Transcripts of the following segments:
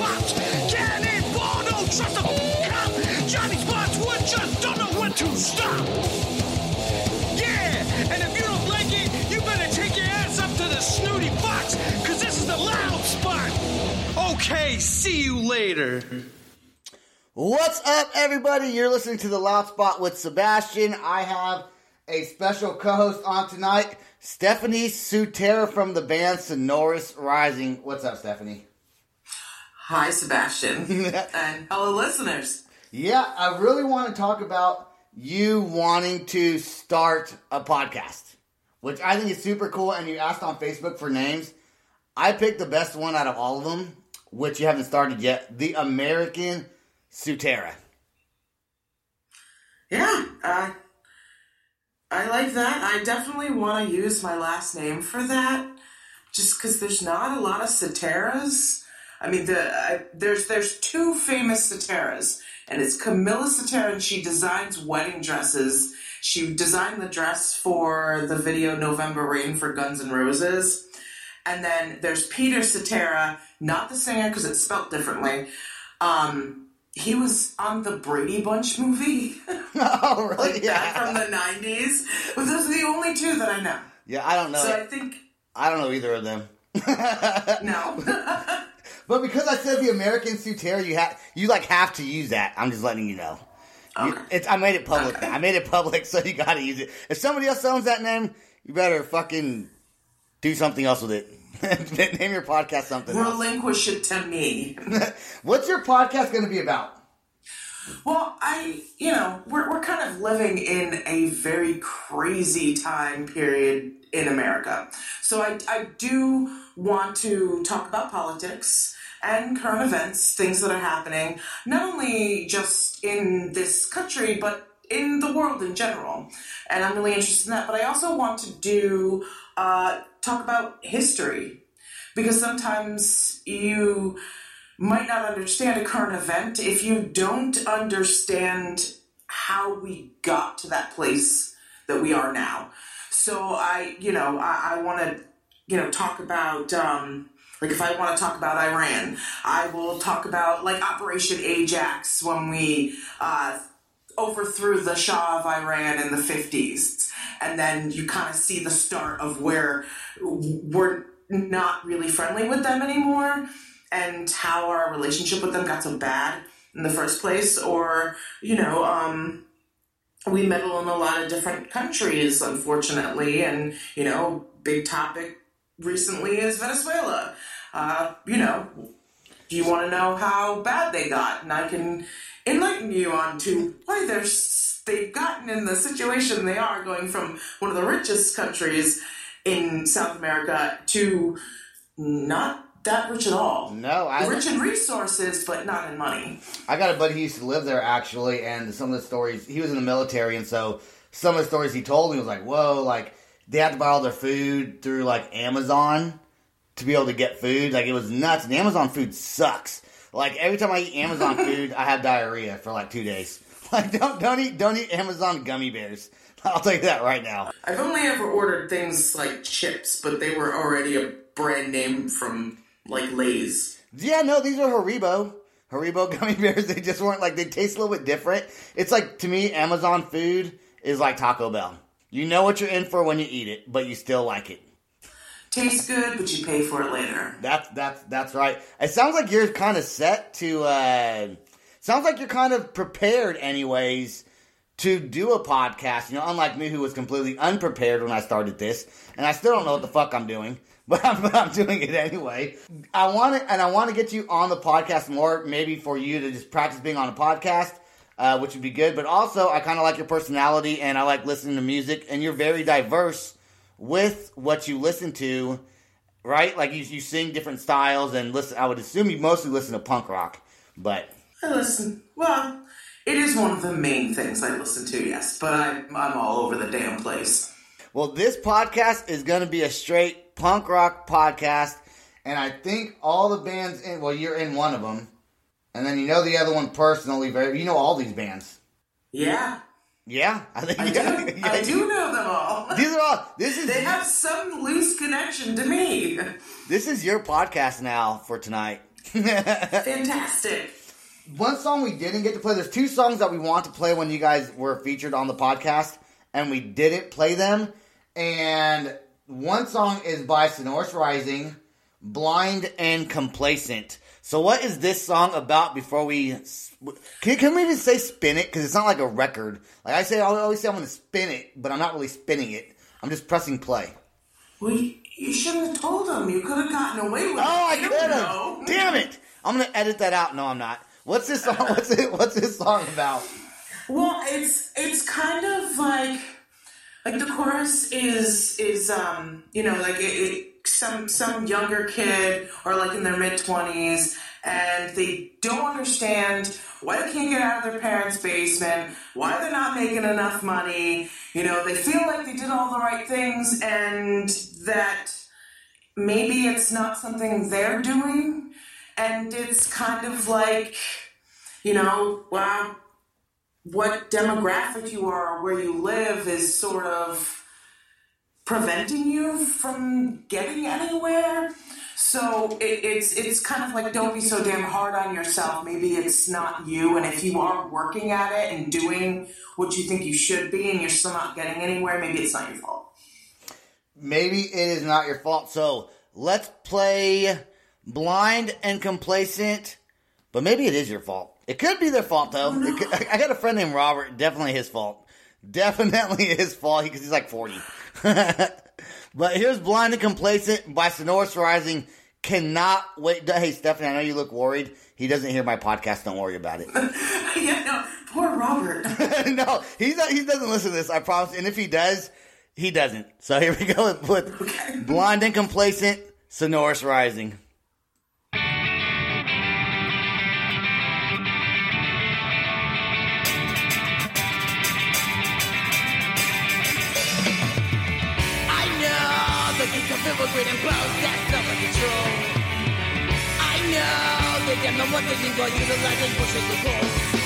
Hard till it pops. Don't trust a cop. Johnny Spotswood just don't know when to stop. Yeah, and if you don't like it, you better take your ass up to the snooty box, cause this is the loud spot. Okay, see you later. What's up, everybody? You're listening to the Loud Spot with Sebastian. I have a special co-host on tonight, Stephanie Sutera from the band Sonorous Rising. What's up, Stephanie? Hi, Sebastian. and hello, listeners. Yeah, I really want to talk about you wanting to start a podcast, which I think is super cool. And you asked on Facebook for names. I picked the best one out of all of them, which you haven't started yet the American Sutera. Yeah, uh, I like that. I definitely want to use my last name for that, just because there's not a lot of Suteras. I mean, the I, there's there's two famous Suteras, and it's Camilla Satera, and she designs wedding dresses. She designed the dress for the video November Rain for Guns N' Roses. And then there's Peter Cetera, not the singer because it's spelt differently. Um, he was on the Brady Bunch movie, oh, really? like back from the '90s. But those are the only two that I know. Yeah, I don't know. So I think I don't know either of them. no. But because I said the American Sutera, you have you like have to use that. I'm just letting you know. Okay. it's I made it public. Okay. I made it public, so you got to use it. If somebody else owns that name, you better fucking do something else with it. name your podcast something else. Relinquish it to me. What's your podcast going to be about? Well, I, you know, we're, we're kind of living in a very crazy time period in America. So I, I do want to talk about politics and current events, things that are happening, not only just in this country, but in the world in general. And I'm really interested in that. But I also want to do, uh, talk about history. Because sometimes you might not understand a current event if you don't understand how we got to that place that we are now. So I, you know, I, I want to, you know, talk about, um, like if I want to talk about Iran, I will talk about like Operation Ajax when we uh, overthrew the Shah of Iran in the 50s. And then you kind of see the start of where we're not really friendly with them anymore and how our relationship with them got so bad in the first place. Or, you know, um, we meddle in a lot of different countries, unfortunately. And, you know, big topic recently is Venezuela. Uh, you know, do you want to know how bad they got? And I can enlighten you on to why they're they've gotten in the situation they are, going from one of the richest countries in South America to not that rich at all. No, I Rich in resources, but not in money. I got a buddy who used to live there actually, and some of the stories he was in the military, and so some of the stories he told me was like, "Whoa!" Like they had to buy all their food through like Amazon to be able to get food. Like it was nuts. And Amazon food sucks. Like every time I eat Amazon food, I have diarrhea for like two days. Like don't don't eat don't eat Amazon gummy bears. I'll tell you that right now. I've only ever ordered things like chips, but they were already a brand name from like Lay's. Yeah, no, these are Haribo. Haribo gummy bears. They just weren't like they taste a little bit different. It's like to me, Amazon food is like Taco Bell. You know what you're in for when you eat it, but you still like it. tastes good, but you pay for it later. That's that's that's right. It sounds like you're kind of set to. uh Sounds like you're kind of prepared, anyways, to do a podcast. You know, unlike me, who was completely unprepared when I started this, and I still don't know what the fuck I'm doing, but I'm, but I'm doing it anyway. I want to, and I want to get you on the podcast more, maybe for you to just practice being on a podcast. Uh, which would be good, but also I kind of like your personality and I like listening to music, and you're very diverse with what you listen to, right? Like you, you sing different styles and listen. I would assume you mostly listen to punk rock, but I listen. Well, it is one of the main things I listen to, yes, but I'm, I'm all over the damn place. well, this podcast is going to be a straight punk rock podcast, and I think all the bands in. Well, you're in one of them, and then you know the other one personally. Very, you know all these bands. Yeah, Yeah, I think I yeah, do. yeah. I do know them all. These are all. This is They have some loose connection to me. this is your podcast now for tonight. Fantastic. one song we didn't get to play. There's two songs that we want to play when you guys were featured on the podcast, and we didn't play them. And one song is by Sonorous Rising, "Blind and Complacent." So, what is this song about? Before we can, can we just say spin it because it's not like a record. Like I say, I always say I'm going to spin it, but I'm not really spinning it. I'm just pressing play. Well, you, you shouldn't have told them. You could have gotten away with it. Oh, I could have. Damn it! I'm going to edit that out. No, I'm not. What's this song? What's it? What's this song about? Well, it's it's kind of like like the chorus is is um you know like it, it some some younger kid or like in their mid twenties and they don't understand why they can't get out of their parents' basement, why they're not making enough money. You know, they feel like they did all the right things and that maybe it's not something they're doing. And it's kind of like, you know, wow, what demographic you are or where you live is sort of preventing you from getting anywhere. So it, it's it's kind of like don't be so damn hard on yourself. Maybe it's not you, and if you aren't working at it and doing what you think you should be, and you're still not getting anywhere, maybe it's not your fault. maybe it is not your fault. So let's play blind and complacent, but maybe it is your fault. It could be their fault though. Oh, it could- I got a friend named Robert. Definitely his fault. Definitely his fault because he's like forty. but here's blind and complacent by Sonorous Rising. Cannot wait. Hey Stephanie, I know you look worried. He doesn't hear my podcast. Don't worry about it. yeah, no, poor Robert. no, he's not, he doesn't listen to this. I promise. And if he does, he doesn't. So here we go with, with blind and complacent, sonorous rising. Great and that's under control. I know I'm not you don't like pushing the goals.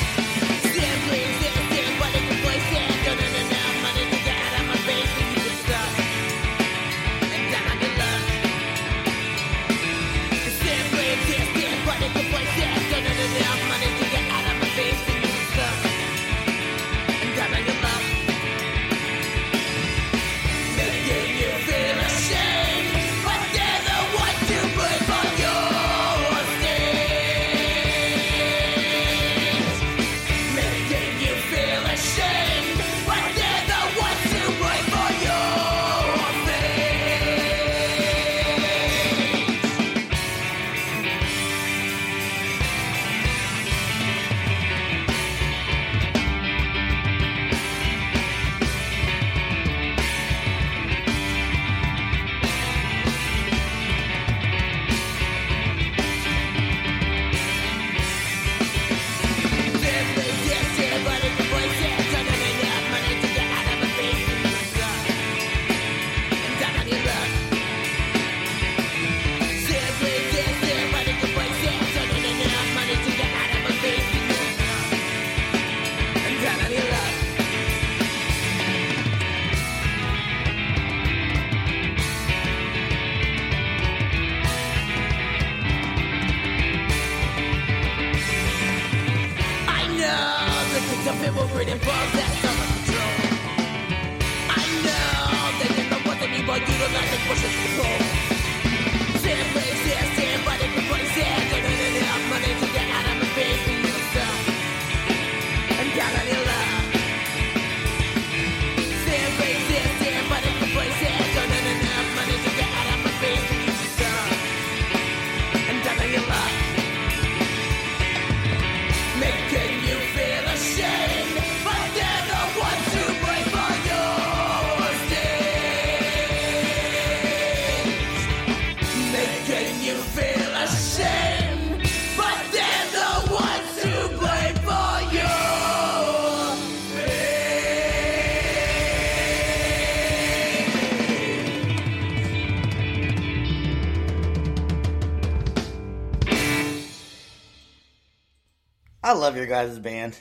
Love your guys' band.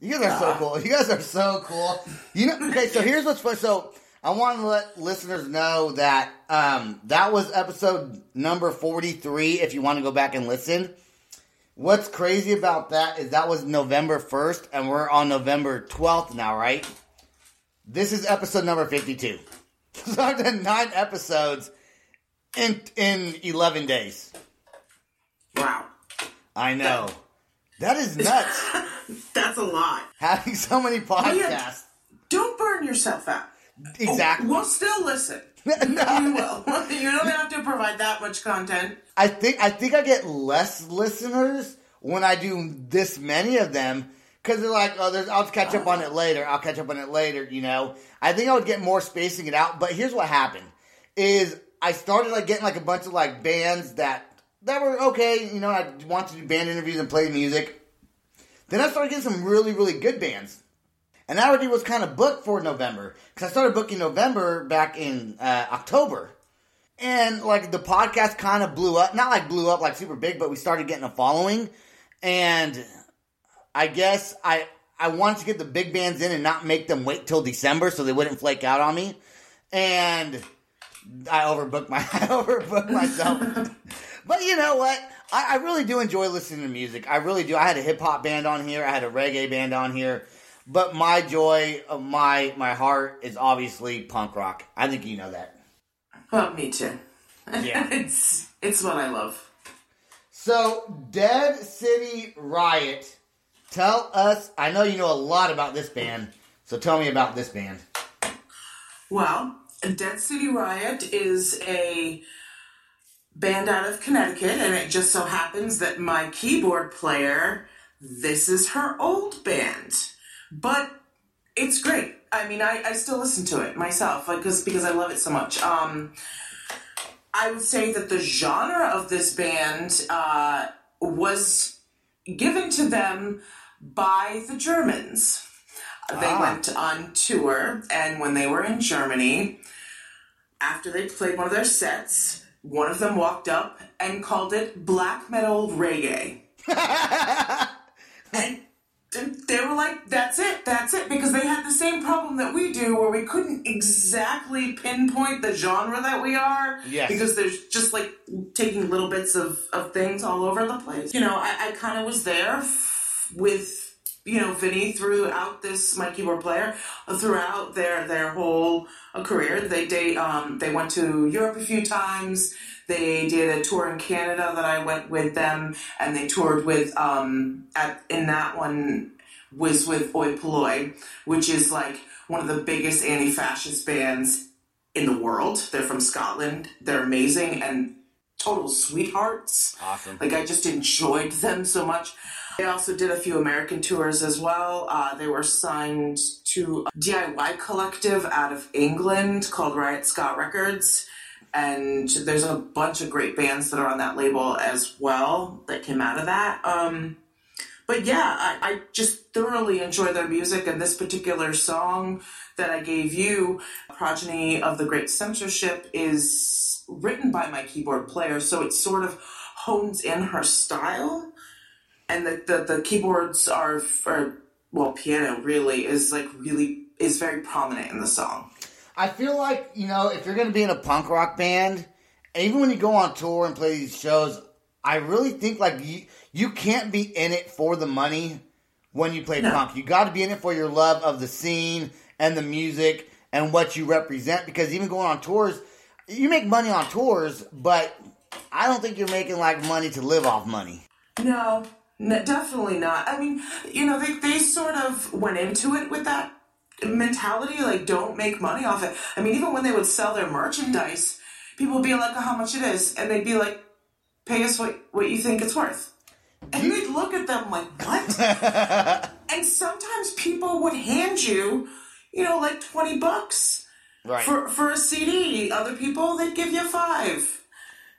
You guys are so cool. You guys are so cool. You know, okay, so here's what's fun. So I want to let listeners know that um, that was episode number 43 if you want to go back and listen. What's crazy about that is that was November 1st and we're on November 12th now, right? This is episode number 52. So I've done nine episodes in in 11 days. Wow. I know. That is nuts. That's a lot. Having so many oh, podcasts. Don't burn yourself out. Exactly. We'll still listen. No. You will. You don't have to provide that much content. I think I think I get less listeners when I do this many of them because they're like, oh, there's, I'll catch up on it later. I'll catch up on it later. You know, I think I would get more spacing it out. But here's what happened: is I started like getting like a bunch of like bands that that were okay. You know, I wanted to do band interviews and play music. Then I started getting some really really good bands. And I already was kind of booked for November because I started booking November back in uh, October. And like the podcast kind of blew up, not like blew up like super big, but we started getting a following. And I guess I I wanted to get the big bands in and not make them wait till December so they wouldn't flake out on me. And I overbooked my I overbooked myself. But you know what? I, I really do enjoy listening to music. I really do. I had a hip hop band on here. I had a reggae band on here. But my joy of my my heart is obviously punk rock. I think you know that. Well, me too. Yeah. it's it's what I love. So, Dead City Riot. Tell us. I know you know a lot about this band. So tell me about this band. Well, Dead City Riot is a band out of Connecticut, and it just so happens that my keyboard player, this is her old band. But it's great. I mean, I, I still listen to it myself because because I love it so much. Um, I would say that the genre of this band uh, was given to them by the Germans. They went on tour, and when they were in Germany, after they played one of their sets, one of them walked up and called it black metal reggae. and they were like, that's it, that's it, because they had the same problem that we do where we couldn't exactly pinpoint the genre that we are. Yes. Because there's just like taking little bits of, of things all over the place. You know, I, I kind of was there with you know Vinny throughout this my keyboard player uh, throughout their their whole uh, career. They they um they went to Europe a few times. They did a tour in Canada that I went with them, and they toured with um at in that one was with Oi Polloi, which is like one of the biggest anti-fascist bands in the world. They're from Scotland. They're amazing and total sweethearts. Awesome. Like I just enjoyed them so much. They also did a few American tours as well. Uh, they were signed to a DIY collective out of England called Riot Scott Records. And there's a bunch of great bands that are on that label as well that came out of that. Um, but yeah, I, I just thoroughly enjoy their music, and this particular song that I gave you, Progeny of the Great Censorship, is written by my keyboard player, so it sort of hones in her style. And the, the, the keyboards are, are, well, piano really is like really, is very prominent in the song. I feel like, you know, if you're going to be in a punk rock band, even when you go on tour and play these shows, I really think like you, you can't be in it for the money when you play No. punk. You got to be in it for your love of the scene and the music and what you represent because even going on tours, you make money on tours, but I don't think you're making like money to live off money. No, n- definitely not. I mean, you know, they, they sort of went into it with that mentality, like, don't make money off it. I mean, even when they would sell their merchandise, people would be like, oh, how much it is? And they'd be like, pay us what, what you think it's worth. And you'd look at them like, what? and sometimes people would hand you, you know, like 20 bucks Right. for, for a CD. Other people, they'd give you five.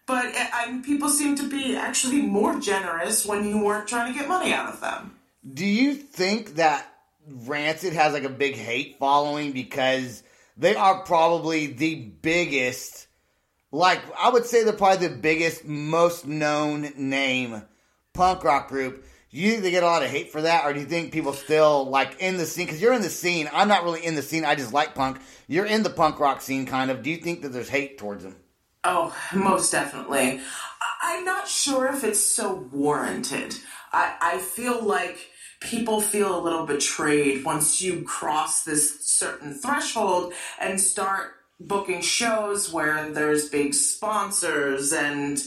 But uh, I, people seem to be actually more generous when you weren't trying to get money out of them. Do you think that Rancid has like a big hate following because they are probably the biggest, like I would say they're probably the biggest, most known name punk rock group. Do you think they get a lot of hate for that, or do you think people still like in the scene? Because you're in the scene. I'm not really in the scene. I just like punk. You're in the punk rock scene, kind of. Do you think that there's hate towards them? Oh, most definitely. I'm not sure if it's so warranted. I, I feel like people feel a little betrayed once you cross this certain threshold and start booking shows where there's big sponsors and,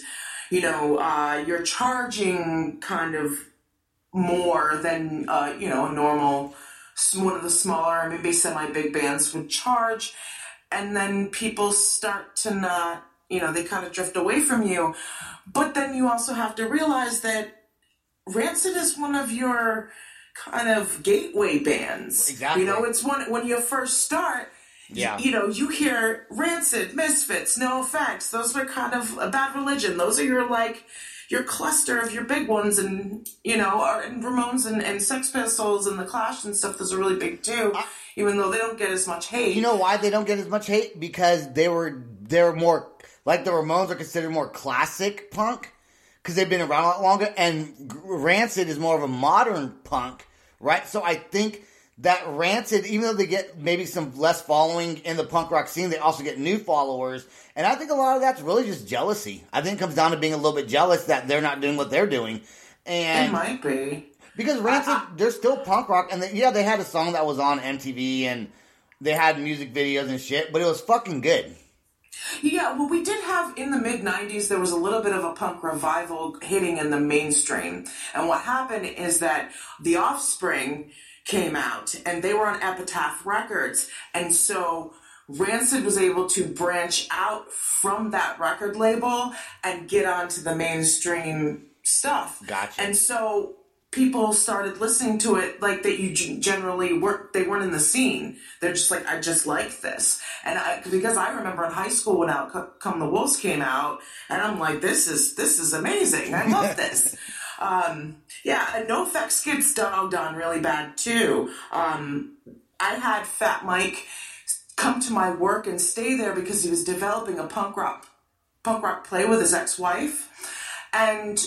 you know, uh, you're charging kind of more than, uh, you know, a normal, one of the smaller, maybe semi big bands would charge and then people start to not you know they kind of drift away from you but then you also have to realize that rancid is one of your kind of gateway bands Exactly. you know it's one when you first start Yeah. you know you hear rancid misfits NOFX those are kind of a bad religion those are your like your cluster of your big ones and you know are and ramones and, and sex pistols and the clash and stuff those are really big too even though they don't get as much hate You know why they don't get as much hate? Because they were they were more like the Ramones are considered more classic punk because they've been around a lot longer, and Rancid is more of a modern punk, right? So I think that Rancid, even though they get maybe some less following in the punk rock scene, they also get new followers, and I think a lot of that's really just jealousy. I think it comes down to being a little bit jealous that they're not doing what they're doing, And it might be because Rancid, they're still punk rock, and they, yeah, they had a song that was on MTV, and they had music videos and shit, but it was fucking good. Yeah, well, we did have in the mid 90s, there was a little bit of a punk revival hitting in the mainstream. And what happened is that The Offspring came out and they were on Epitaph Records. And so Rancid was able to branch out from that record label and get onto the mainstream stuff. Gotcha. And so people started listening to it like that you generally weren't they weren't in the scene. They're just like i just like this. And i because i remember in high school when out come the wolves came out and i'm like this is this is amazing. I love this. Um yeah and NOFX gets dogged on really bad too. Um i had fat mike come to my work and stay there because he was developing a punk rock punk rock play with his ex-wife. And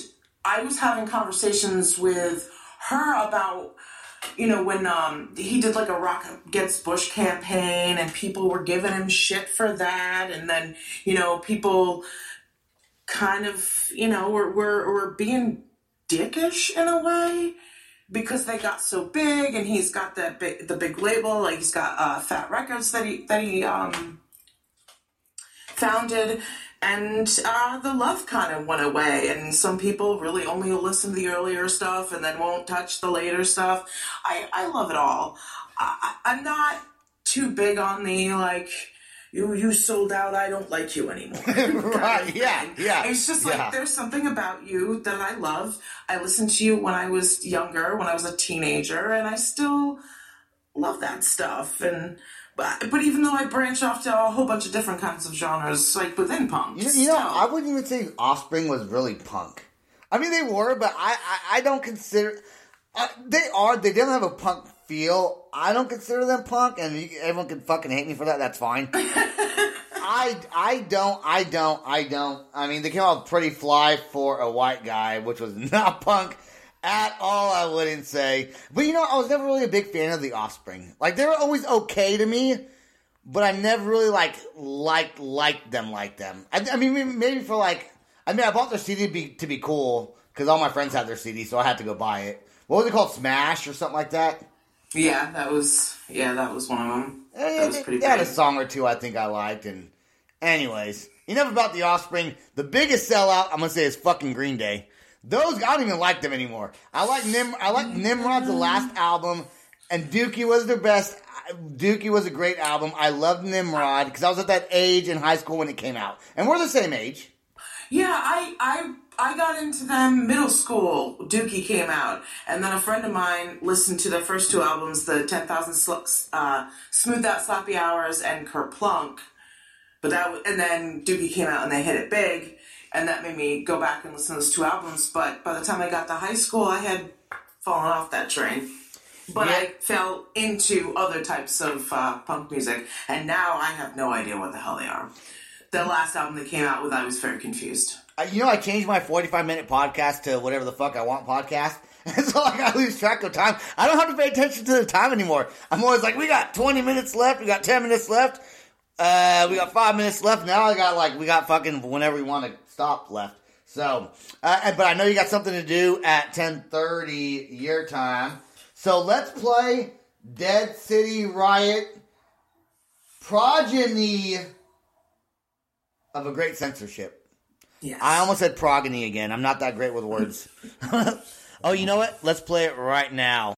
i was having conversations with her about you know when um, he did like a rock against bush campaign and people were giving him shit for that. And then you know people kind of you know were, were, were being dickish in a way because they got so big and he's got that big the big label like he's got uh, Fat Wreck Chords that he that he um founded and uh, the love kind of went away and some people really only listen to the earlier stuff and then won't touch the later stuff. I i love it all. I, i'm not too big on the like you you sold out i don't like you anymore. Right, yeah, yeah, it's just yeah. like there's something about you that i love. I listened to you when i was younger when i was a teenager and i still love that stuff. And but, but even though I branch off to a whole bunch of different kinds of genres, like within punk, You, you know, I wouldn't even say Offspring was really punk. I mean, they were, but I, I, I don't consider. Uh, they are. They don't have a punk feel. I don't consider them punk, and you, everyone can fucking hate me for that. That's fine. I, I don't. I don't. I don't. I mean, they came out Pretty Fly for a white guy, which was not punk at all. I wouldn't say. But you know, I was never really a big fan of the Offspring. Like they were always okay to me but I never really like liked liked them like them. I, I mean, maybe- for like, I mean, I bought their CD to be to be cool because all my friends had their CD, so I had to go buy it. What was it called, Smash or something like that? yeah, that was yeah, that was one of them. Eh, That was they- pretty they had a song or two I think I liked, and anyways, enough about the Offspring. The biggest sellout I'm gonna say is fucking Green Day. Those I don't even like them anymore. I like Nim. I like Nimrod's last album, and Dookie was their best. Dookie was a great album. I loved Nimrod because I was at that age in high school when it came out, and we're the same age. Yeah, I I I got into them middle school. Dookie came out, and then a friend of mine listened to their first two albums, the Ten Thousand Sl- uh, Smooth Out Slappy Hours and Kerplunk. But that and then Dookie came out and they hit it big, and that made me go back and listen to those two albums. But by the time I got to high school, I had fallen off that train. But I fell into other types of uh, punk music, and now I have no idea what the hell they are. The last album they came out with, I was very confused. Uh, you know, I changed my 45 minute podcast to whatever the fuck I want podcast. And so like I lose track of time. I don't have to pay attention to the time anymore. I'm always like, we got 20 minutes left. We got 10 minutes left. Uh, we got five minutes left. Now I got like we got fucking whenever we want to stop left. So, uh, but I know you got something to do at 10:30 your time. So let's play Dead City Riot progeny of a great censorship. Yes. I almost said progeny again. I'm not that great with words. oh, you know what? Let's play it right now.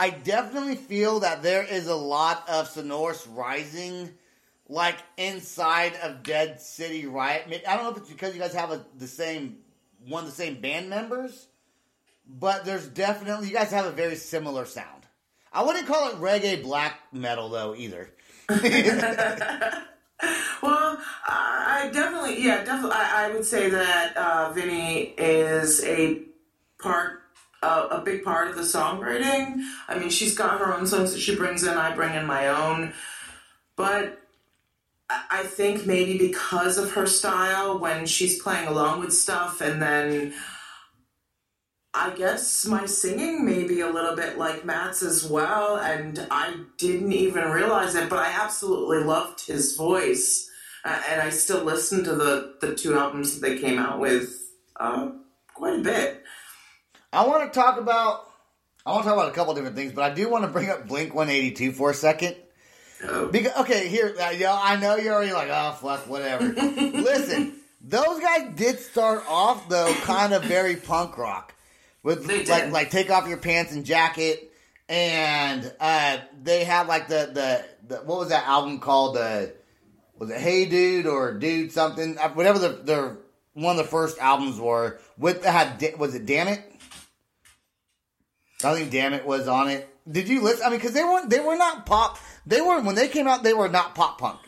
I definitely feel that there is a lot of Sonorous Rising, like inside of Dead City Riot. I don't know if it's because you guys have a, the same one of the same band members, but there's definitely you guys have a very similar sound. I wouldn't call it reggae black metal though either. Well, I definitely, yeah, definitely. I, I would say that uh, Vinny is a part, uh, a big part of the songwriting. I mean, she's got her own songs that she brings in. I bring in my own, but I I think maybe because of her style, when she's playing along with stuff, and then I guess my singing may be a little bit like Matt's as well, and I didn't even realize it, but I absolutely loved his voice, uh, and I still listen to the the two albums that they came out with uh, quite a bit. I want to talk about I want to talk about a couple different things, but I do want to bring up Blink 182 for a second. Because okay, here, uh, yo, I know you're already like, oh fuck, whatever. Listen, those guys did start off though, kind of very punk rock, with like like take off your pants and jacket, and uh, they had like the, the the what was that album called? The was it Hey Dude or Dude something? Uh, Whatever the the one of the first albums were with had was it Damn It? I think Damn It was on it. Did you listen? I mean, because they weren't they were not pop. They were when they came out. They were not pop punk.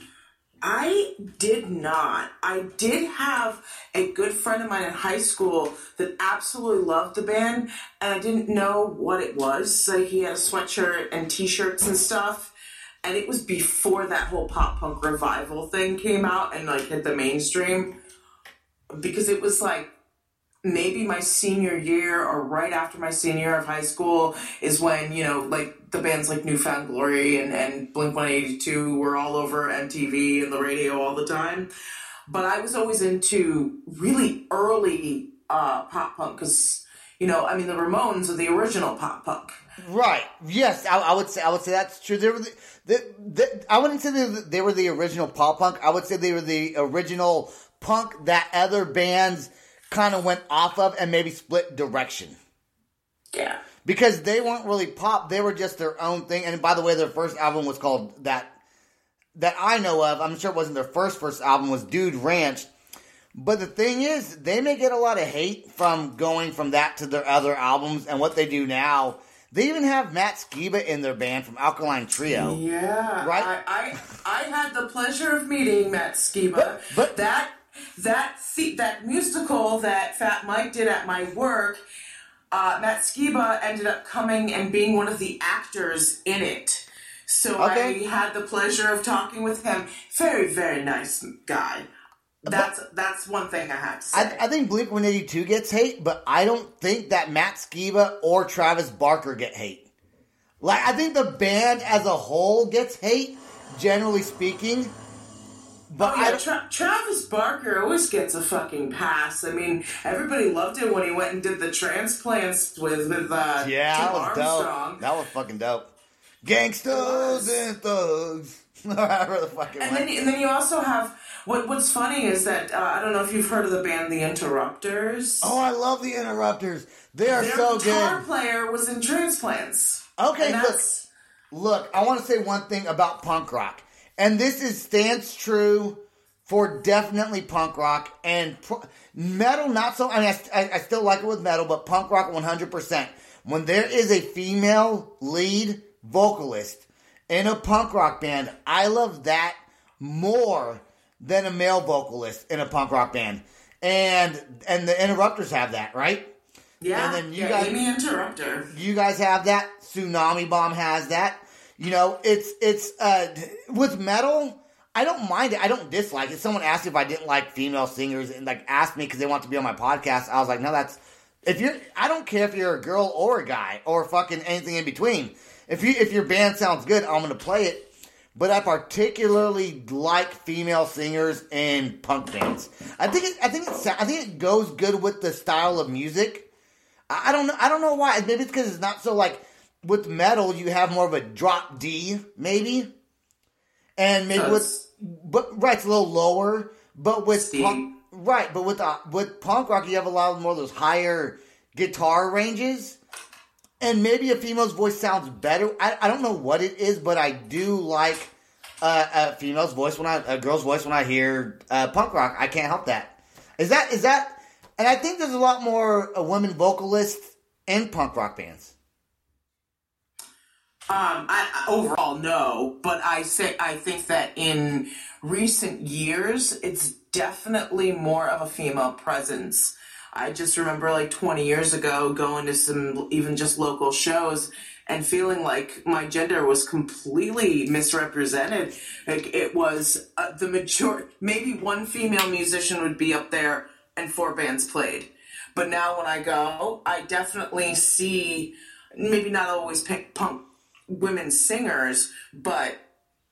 I did not. I did have a good friend of mine in high school that absolutely loved the band, and I didn't know what it was. So he had a sweatshirt and t-shirts and stuff, and it was before that whole pop punk revival thing came out and like hit the mainstream. Because it was like maybe my senior year or right after my senior year of high school is when you know like the bands like New Found Glory and, and blink 182 were all over mtv and the radio all the time but i was always into really early uh, pop punk because you know i mean the ramones are the original pop punk Right. Yes, I, I would say I would say that's true. They were the, the, the I wouldn't say they, they were the original pop punk. I would say they were the original punk that other bands kind of went off of and maybe split direction yeah because they weren't really pop. They were just their own thing. And by the way, their first album was called that that I know of. I'm sure it wasn't their first first album was Dude Ranch. But the thing is, they may get a lot of hate from going from that to their other albums and what they do now. They even have Matt Skiba in their band from Alkaline Trio. Yeah, Right? I, I I had the pleasure of meeting Matt Skiba. But- but- that that the, that musical that Fat Mike did at my work, uh, Matt Skiba ended up coming and being one of the actors in it. So Okay. I had the pleasure of talking with him. Very very nice guy. That's that's one thing I have to say. I, I think Blink 182 gets hate, but I don't think that Matt Skiba or Travis Barker get hate. Like, I think the band as a whole gets hate, generally speaking. But Oh, yeah, don't- Tra- Travis Barker always gets a fucking pass. I mean, everybody loved it when he went and did the transplants with with uh, Yeah, Tim that was Armstrong. dope. That was fucking dope. Gangsters and thugs. Whatever the fucking and went. then and then you also have what what's funny is that uh, I don't know if you've heard of the band The Interrupters. Oh, I love the Interrupters. They are Their so guitar good. player was in transplants. Okay, look. Look, I want to say one thing about punk rock, and this is stands true for definitely punk rock and pro- metal. Not so. I mean, I, I, I still like it with metal, but punk rock one hundred percent. When there is a female lead vocalist in a punk rock band, I love that more than a male vocalist in a punk rock band. And and the Interrupters have that, right? Yeah, And then you yeah, guys- Aimee Interrupter. You guys have that. Tsunami Bomb has that. You know, it's it's uh with metal. I don't mind it. I don't dislike it. Someone asked me if I didn't like female singers and like asked me because they want to be on my podcast. I was like, no, that's if you're. I don't care if you're a girl or a guy or fucking anything in between. If you if your band sounds good, I'm gonna play it. But I particularly like female singers and punk bands. I think it, I think it, I think it goes good with the style of music. I I don't know. I don't know why. Maybe it's because it's not so like with metal. You have more of a drop D, maybe, and maybe Does. with but right, it's a little lower. But with punk, right, but with uh, with punk rock, you have a lot more of those higher guitar ranges, and maybe a female's voice sounds better. I, I don't know what it is, but I do like uh, a female's voice when I a girl's voice when I hear uh, punk rock. I can't help that. Is that is that? And I think there's a lot more uh, women vocalists in punk rock bands. Um, I, overall no, but I say I think that in recent years, it's definitely more of a female presence. I just remember like 20 years ago going to some even just local shows and feeling like my gender was completely misrepresented. Like it was uh, the major, maybe one female musician would be up there and four bands played. But now when I go, I definitely see maybe not always punk women singers, but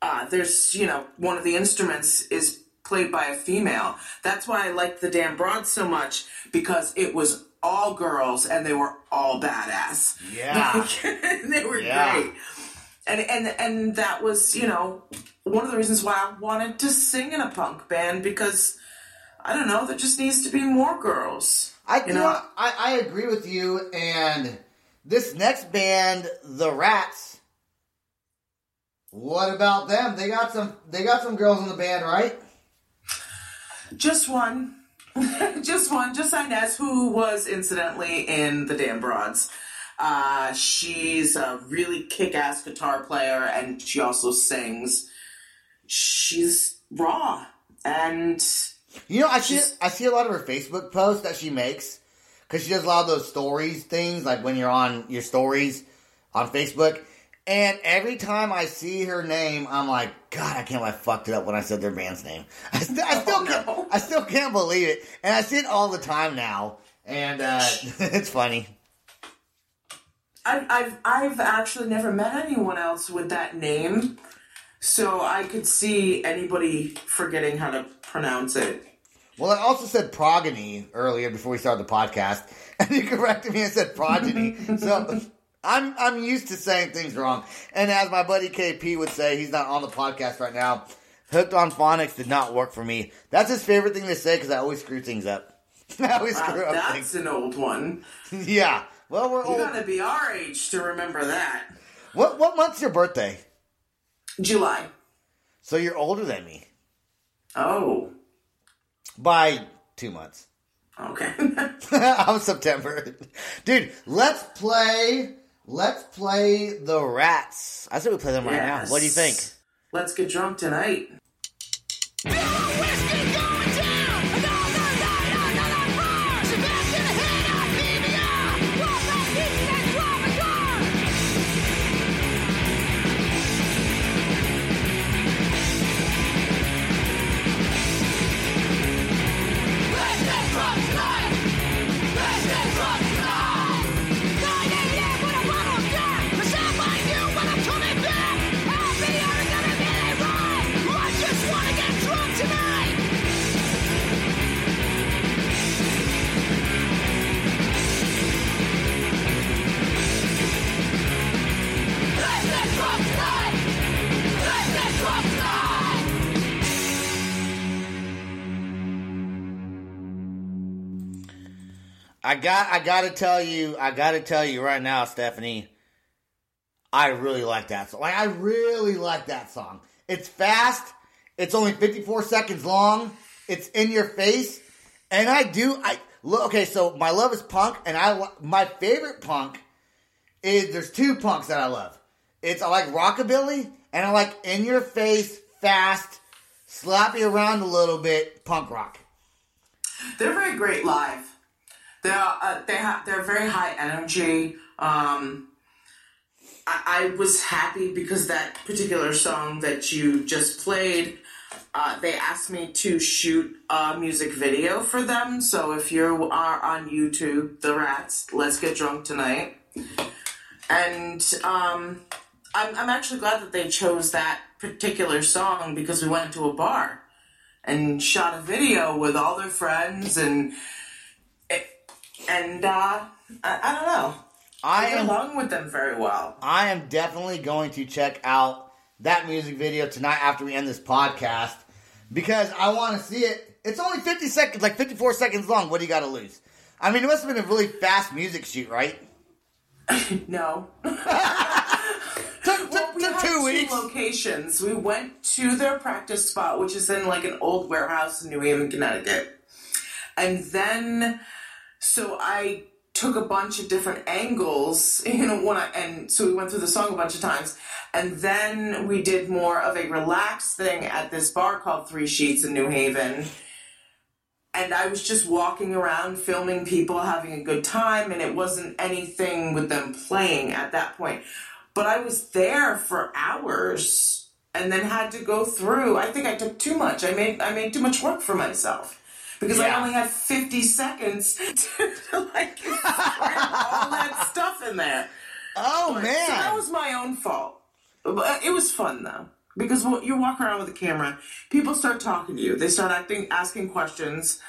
uh, there's you know one of the instruments is played by a female. That's why I liked the Damn Broad so much because it was all girls and they were all badass. Yeah. they were Yeah. great. And and and that was you know one of the reasons why I wanted to sing in a punk band because I don't know there just needs to be more girls. I You know, know- I, I agree with you. And this next band, the Rats. What about them? They got some. They got some girls in the band, right? Just one. just one, just Inez, who was incidentally in the Damn Broads. Uh, she's a really kick-ass guitar player, and she also sings. She's raw, and You know, I see I see a lot of her Facebook posts that she makes because she does a lot of those stories things, like when you're on your stories on Facebook. And every time I see her name, I'm like, God, I can't believe I fucked it up when I said their band's name. I, st- I still, Oh, can't, no. I still can't believe it, and I see it all the time now, and uh, it's funny. I've, I've I've actually never met anyone else with that name, so I could see anybody forgetting how to pronounce it. Well, I also said progeny earlier before we started the podcast, and you corrected me and said progeny. so I'm I'm used to saying things wrong. And as my buddy KP would say, he's not on the podcast right now. Hooked on phonics did not work for me. That's his favorite thing to say because I always screw things up. I always Wow, screw up that's things. an old one. Yeah. Well, we're You old. gotta be our age to remember that. What what month's your birthday? July. So you're older than me Oh, by two months. okay. I'm September. Dude, let's play. Let's play the Rats. I say we play them right now. What do you think? Let's get drunk tonight. I got. I got to tell you. I got to tell you right now, Stephanie. I really like that song. Like I really like that song. It's fast. It's only 54 seconds long. It's in your face, and I do. I look. Okay, so my love is punk, and I my favorite punk is there's two punks that I love. It's I like rockabilly, and I like in your face, fast, slap you around a little bit, punk rock. They're very great live. They're uh, they have they're very high energy. Um, I, I was happy because that particular song that you just played. Uh, they asked me to shoot a music video for them. So if you are on YouTube, The Rats, let's get drunk tonight. And um, I'm, I'm actually glad that they chose that particular song because we went to a bar and shot a video with all their friends and and uh, I, I don't know. I I get am along with them very well. I am definitely going to check out that music video tonight after we end this podcast because I want to see it. It's only 50 seconds, like 54 seconds long. What do you got to lose? I mean, it must have been a really fast music shoot, right? No, Took, well, we took two two weeks. locations. We went to their practice spot, which is in like an old warehouse in New Haven, Connecticut, and then so I took a bunch of different angles, you know, when I and so we went through the song a bunch of times, and then we did more of a relaxed thing at this bar called Three Sheets in New Haven. And I was just walking around filming people having a good time, and it wasn't anything with them playing at that point. But I was there for hours and then had to go through. I think I took too much. I made I made too much work for myself because I only had fifty seconds to like all that stuff in there. Oh, man. So that was my own fault. But it was fun though. Because when you walk around with a camera, people start talking to you. They start acting, asking questions,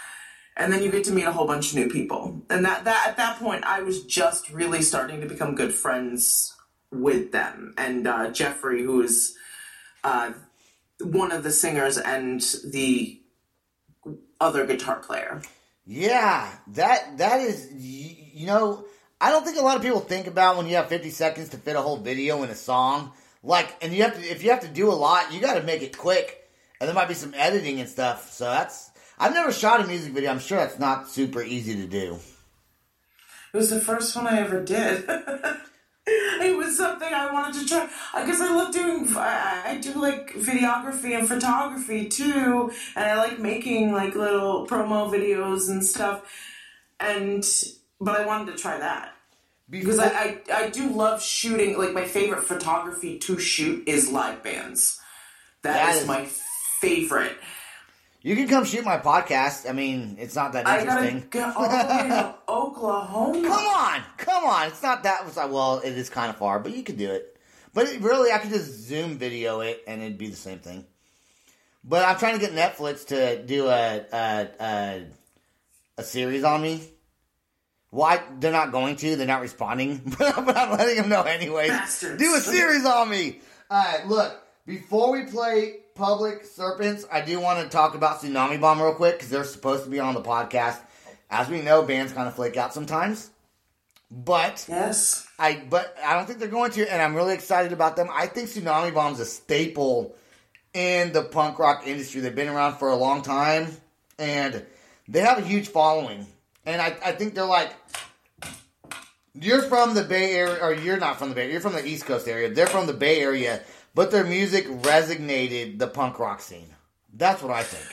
and then you get to meet a whole bunch of new people. And that, that at that point, I was just really starting to become good friends with them. And uh, Jeffrey, who is uh, one of the singers and the other guitar player. Yeah, that that is, y- you know, I don't think a lot of people think about when you have 50 seconds to fit a whole video in a song. Like, and you have to, if you have to do a lot, you got to make it quick, and there might be some editing and stuff. So that's, I've never shot a music video. I'm sure that's not super easy to do. It was the first one I ever did. it was something I wanted to try because I love doing. I, I do like videography and photography too, and I like making like little promo videos and stuff. And but I wanted to try that because I, I I do love shooting. Like my favorite photography to shoot is live bands. That that is, is- my favorite. You can come shoot my podcast. I mean, it's not that I gotta interesting. go all the way to Oklahoma. Come on, come on. It's not that. Well, it is kind of far, but you could do it. But it, really, I could just zoom video it, and it'd be the same thing. But I'm trying to get Netflix to do a a, a, a series on me. Why they're not going to? They're not responding, but I'm letting them know anyways. Do a series on me. All right, look. Before we play Public Serpents, I do want to talk about Tsunami Bomb real quick because they're supposed to be on the podcast. As we know, bands kind of flake out sometimes. But Yes. I but I don't think they're going to, and I'm really excited about them. I think Tsunami Bomb's a staple in the punk rock industry. They've been around for a long time, and they have a huge following. And I, I think they're like, you're from the Bay Area, or you're not from the Bay Area, you're from the East Coast area. They're from the Bay Area, but their music resonated the punk rock scene. That's what I think.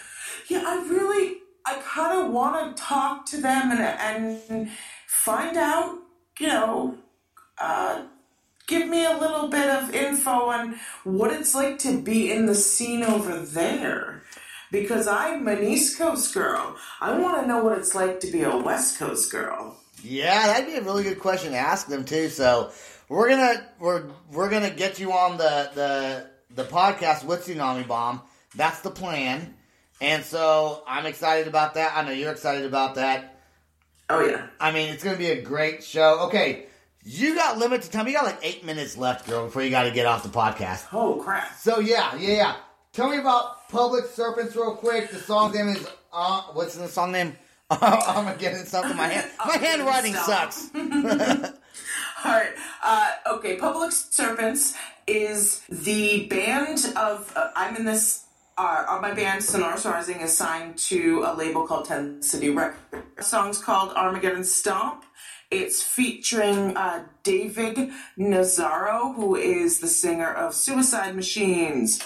Yeah, I really, I kind of want to talk to them and and find out, you know, uh, give me a little bit of info on what it's like to be in the scene over there. Because I'm an East Coast girl. I want to know what it's like to be a West Coast girl. Yeah, that'd be a really good question to ask them too. So we're gonna we're we're gonna get you on the the the podcast with Tsunami Bomb. That's the plan. And so I'm excited about that. I know you're excited about that. Oh yeah. I mean, it's gonna be a great show. Okay, you got limited time. You got like eight minutes left, girl, before you got to get off the podcast. Oh crap. So yeah, yeah, yeah. Tell me about Public Serpents real quick. The song's name is uh, what's the song name? I'm getting something. In my hand, my handwriting sucks. All right. Uh, okay. Public Serpents is the band of. Uh, I'm in this. Uh, uh, my band Sonorous Rising is signed to a label called Tent City Records. Song's called Armageddon Stomp. It's featuring uh, David Nazaro, who is the singer of Suicide Machines.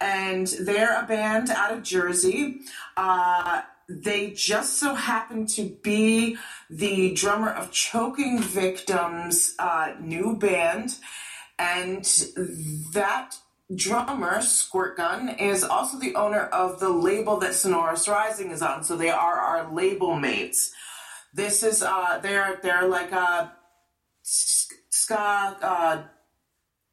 And they're a band out of Jersey. Uh, they just so happen to be the drummer of Choking Victims' uh, new band. And that drummer, Squirt Gun, is also the owner of the label that Sonorous Rising is on. So they are our label mates. This is uh they're they're like a ska uh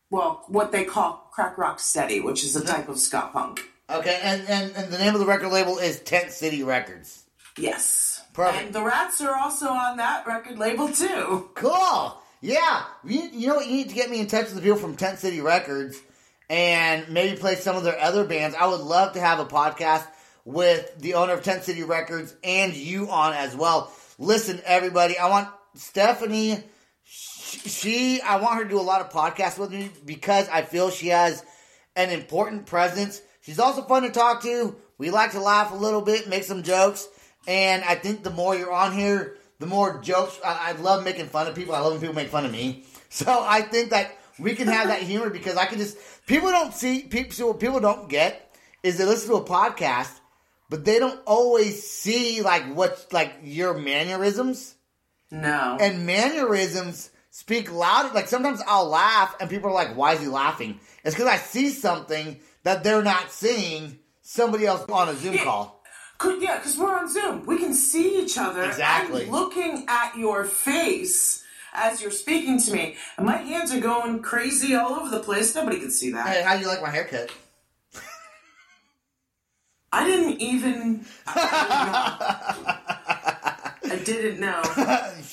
well what they call crack rock steady, which is a type of ska punk. Okay, and, and, and the name of the record label is Tent City Records. Yes. Perfect. And the Rats are also on that record label too. Cool. Yeah. You, you know what? You need to get me in touch with the people from Tent City Records and maybe play some of their other bands. I would love to have a podcast with the owner of Tent City Records and you on as well. Listen, everybody, I want Stephanie. She, I want her to do a lot of podcasts with me because I feel she has an important presence. She's also fun to talk to. We like to laugh a little bit, make some jokes, and I think the more you're on here, the more jokes. I, I love making fun of people. I love when people make fun of me. So I think that we can have that humor because I can just people don't see people. People don't get is they listen to a podcast, but they don't always see like what like your mannerisms No. and mannerisms speak louder. Like sometimes I'll laugh and people are like, "Why is he laughing?" It's because I see something that they're not seeing. Somebody else on a Zoom call. Yeah, because we're on Zoom. We can see each other. Exactly. I'm looking at your face as you're speaking to me. And my hands are going crazy all over the place. Nobody can see that. Hey, how do you like my haircut? I didn't even. I didn't know.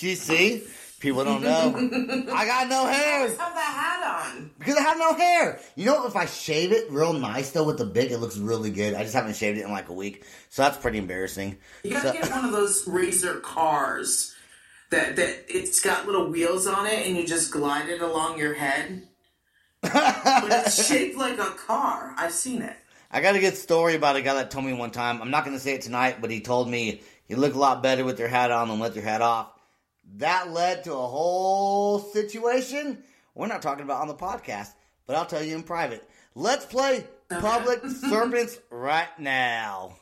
You see, people don't know. I got no hair Have the hat on. because I have no hair. You know, if I shave it real nice though with the big, it looks really good. I just haven't shaved it in like a week, so that's pretty embarrassing. You gotta So- get one of those razor cars that that it's got little wheels on it, and you just glide it along your head. but it's shaped like a car. I've seen it. I got a good story about a guy that told me one time. I'm not going to say it tonight, but he told me you look a lot better with your hat on than with your hat off. that led to a whole situation we're not talking about on the podcast, but I'll tell you in private. Let's play Public Serpents right now.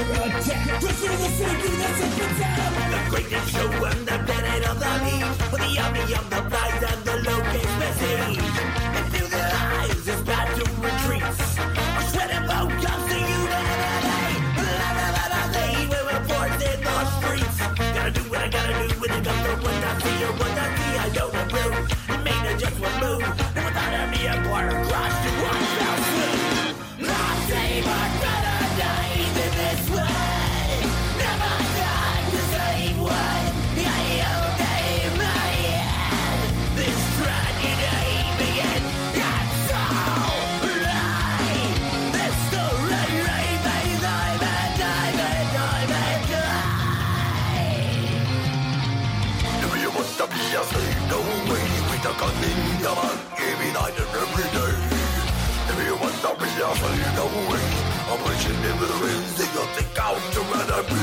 Structure attack. A gun in your mouth, give it night and every day. If you want to be a slave, no way. I'm pushing in the winds, they got think out to rather be.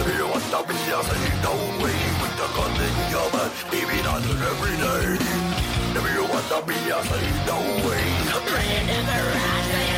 If you want to be a slave, no way with a gun in your mouth, give it night and every day. If you want to be a slave, no way. Bring in the rat,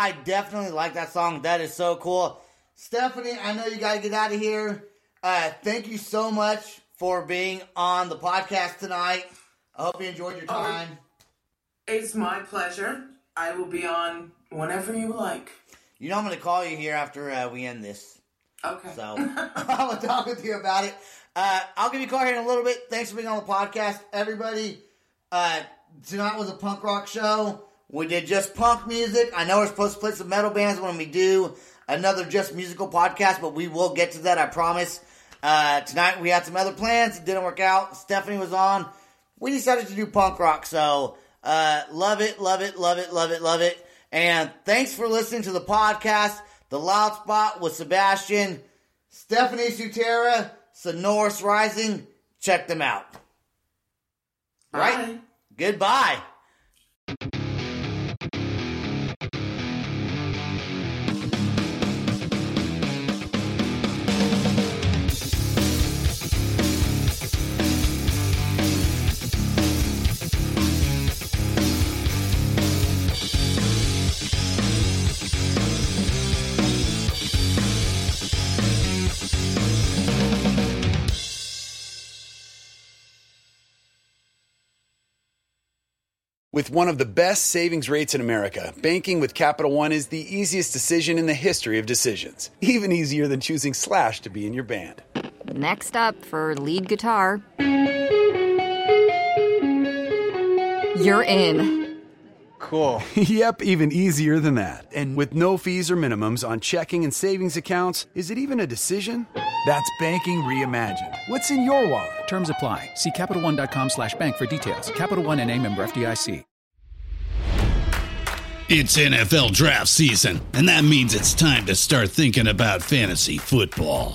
I definitely like that song. That is so cool. Stephanie, I know you got to get out of here. Uh, thank you so much for being on the podcast tonight. I hope you enjoyed your time. It's my pleasure. I will be on whenever you like. You know, I'm going to call you here after uh, we end this. Okay. So I'm going to talk with you about it. Uh, I'll give you a call here in a little bit. Thanks for being on the podcast, everybody. Uh, tonight was a punk rock show. We did just punk music. I know we're supposed to play some metal bands when we do another just musical podcast, but we will get to that. I promise. Uh, tonight we had some other plans. It didn't work out. Stephanie was on. We decided to do punk rock. So uh, love it, love it, love it, love it, love it. And thanks for listening to the podcast, The Loud Spot with Sebastian, Stephanie Sutera, Sonorous Rising. Check them out. Right? Goodbye. With one of the best savings rates in America, banking with Capital One is the easiest decision in the history of decisions. Even easier than choosing Slash to be in your band. Next up for lead guitar. You're in. Cool. yep, even easier than that. And with no fees or minimums on checking and savings accounts, is it even a decision? That's banking reimagined. What's in your wallet? Terms apply. See CapitalOne.com slash bank for details. Capital One and a member FDIC. It's NFL draft season, and that means it's time to start thinking about fantasy football.